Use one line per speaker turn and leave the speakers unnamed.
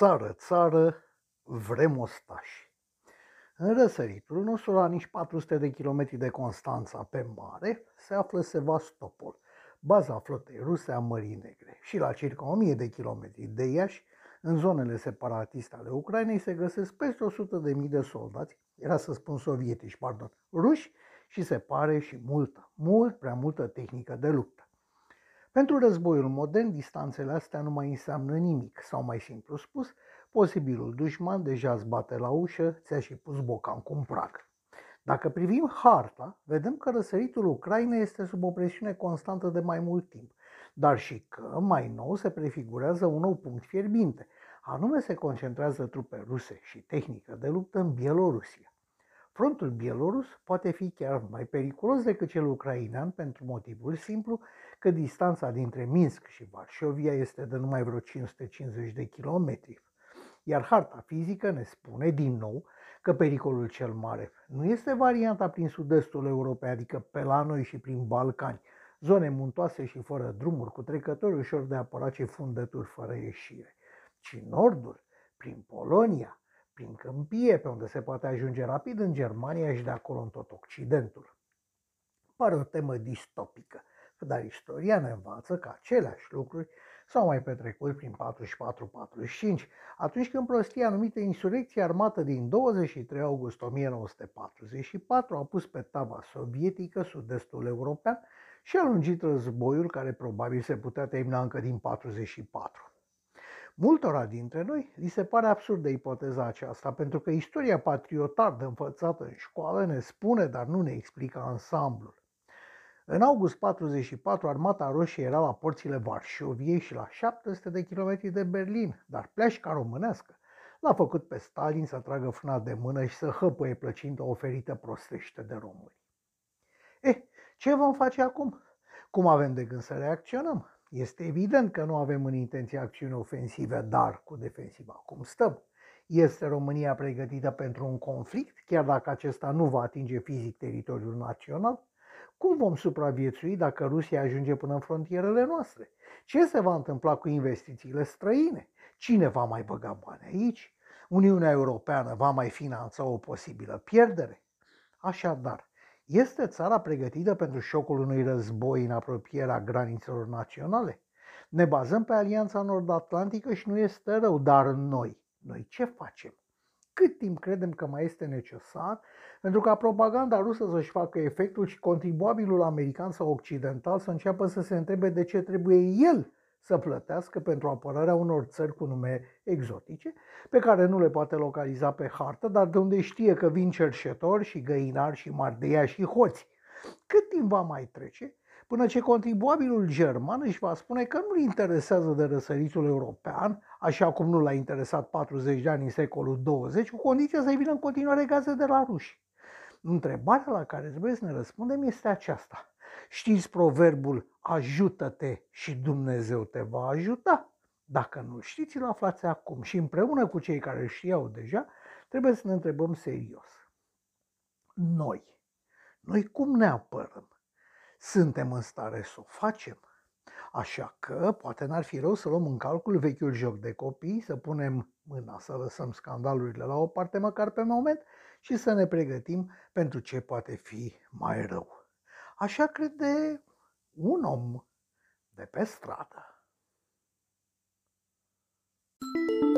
Țară, țară, vrem ostași. În răsăritul nostru, la nici 400 de kilometri de Constanța pe mare, se află Sevastopol, baza flotei ruse a Mării Negre. Și la circa 1000 de kilometri de Iași, în zonele separatiste ale Ucrainei, se găsesc peste 100.000 de soldați, era să spun sovietici, pardon, ruși, și se pare și multă, mult prea multă tehnică de luptă. Pentru războiul modern, distanțele astea nu mai înseamnă nimic, sau mai simplu spus, posibilul dușman deja îți bate la ușă, ți-a și pus bocan cu un prag. Dacă privim harta, vedem că răsăritul Ucrainei este sub o presiune constantă de mai mult timp, dar și că mai nou se prefigurează un nou punct fierbinte, anume se concentrează trupe ruse și tehnică de luptă în Bielorusia. Frontul bielorus poate fi chiar mai periculos decât cel ucrainean pentru motivul simplu că distanța dintre Minsk și Varșovia este de numai vreo 550 de kilometri. Iar harta fizică ne spune din nou că pericolul cel mare nu este varianta prin sud-estul Europei, adică pe la noi și prin Balcani, zone muntoase și fără drumuri, cu trecători ușor de apărat și fundături fără ieșire, ci nordul, prin Polonia, prin câmpie, pe unde se poate ajunge rapid în Germania și de acolo în tot Occidentul. Pare o temă distopică, dar istoria ne învață că aceleași lucruri s-au mai petrecut prin 44-45, atunci când prostia numită insurecție armată din 23 august 1944 a pus pe tava sovietică sud-estul european și a lungit războiul care probabil se putea termina încă din 44. Multora dintre noi li se pare absurdă ipoteza aceasta, pentru că istoria patriotardă învățată în școală ne spune, dar nu ne explică ansamblul. În august 44, Armata Roșie era la porțile Varșoviei și la 700 de kilometri de Berlin, dar pleașca românească l-a făcut pe Stalin să tragă frâna de mână și să hăpăie plăcintă oferită prostește de români. Eh, ce vom face acum? Cum avem de gând să reacționăm? Este evident că nu avem în intenție acțiuni ofensive, dar cu defensiva. Cum stăm? Este România pregătită pentru un conflict, chiar dacă acesta nu va atinge fizic teritoriul național? Cum vom supraviețui dacă Rusia ajunge până în frontierele noastre? Ce se va întâmpla cu investițiile străine? Cine va mai băga bani aici? Uniunea Europeană va mai finanța o posibilă pierdere? Așadar, este țara pregătită pentru șocul unui război în apropierea granițelor naționale? Ne bazăm pe Alianța Nord-Atlantică și nu este rău, dar noi, noi ce facem? Cât timp credem că mai este necesar pentru ca propaganda rusă să-și facă efectul și contribuabilul american sau occidental să înceapă să se întrebe de ce trebuie el să plătească pentru apărarea unor țări cu nume exotice, pe care nu le poate localiza pe hartă, dar de unde știe că vin cerșetori și găinari și mardeia și hoți. Cât timp va mai trece până ce contribuabilul german își va spune că nu-l interesează de răsăritul european, așa cum nu l-a interesat 40 de ani în secolul 20, cu condiția să-i vină în continuare gaze de la ruși. Întrebarea la care trebuie să ne răspundem este aceasta. Știți proverbul ajută-te și Dumnezeu te va ajuta? Dacă nu știți, îl aflați acum și împreună cu cei care știau deja, trebuie să ne întrebăm serios. Noi, noi cum ne apărăm? Suntem în stare să o facem? Așa că poate n-ar fi rău să luăm în calcul vechiul joc de copii, să punem mâna, să lăsăm scandalurile la o parte măcar pe moment și să ne pregătim pentru ce poate fi mai rău. Așa crede un om de pe stradă. thank you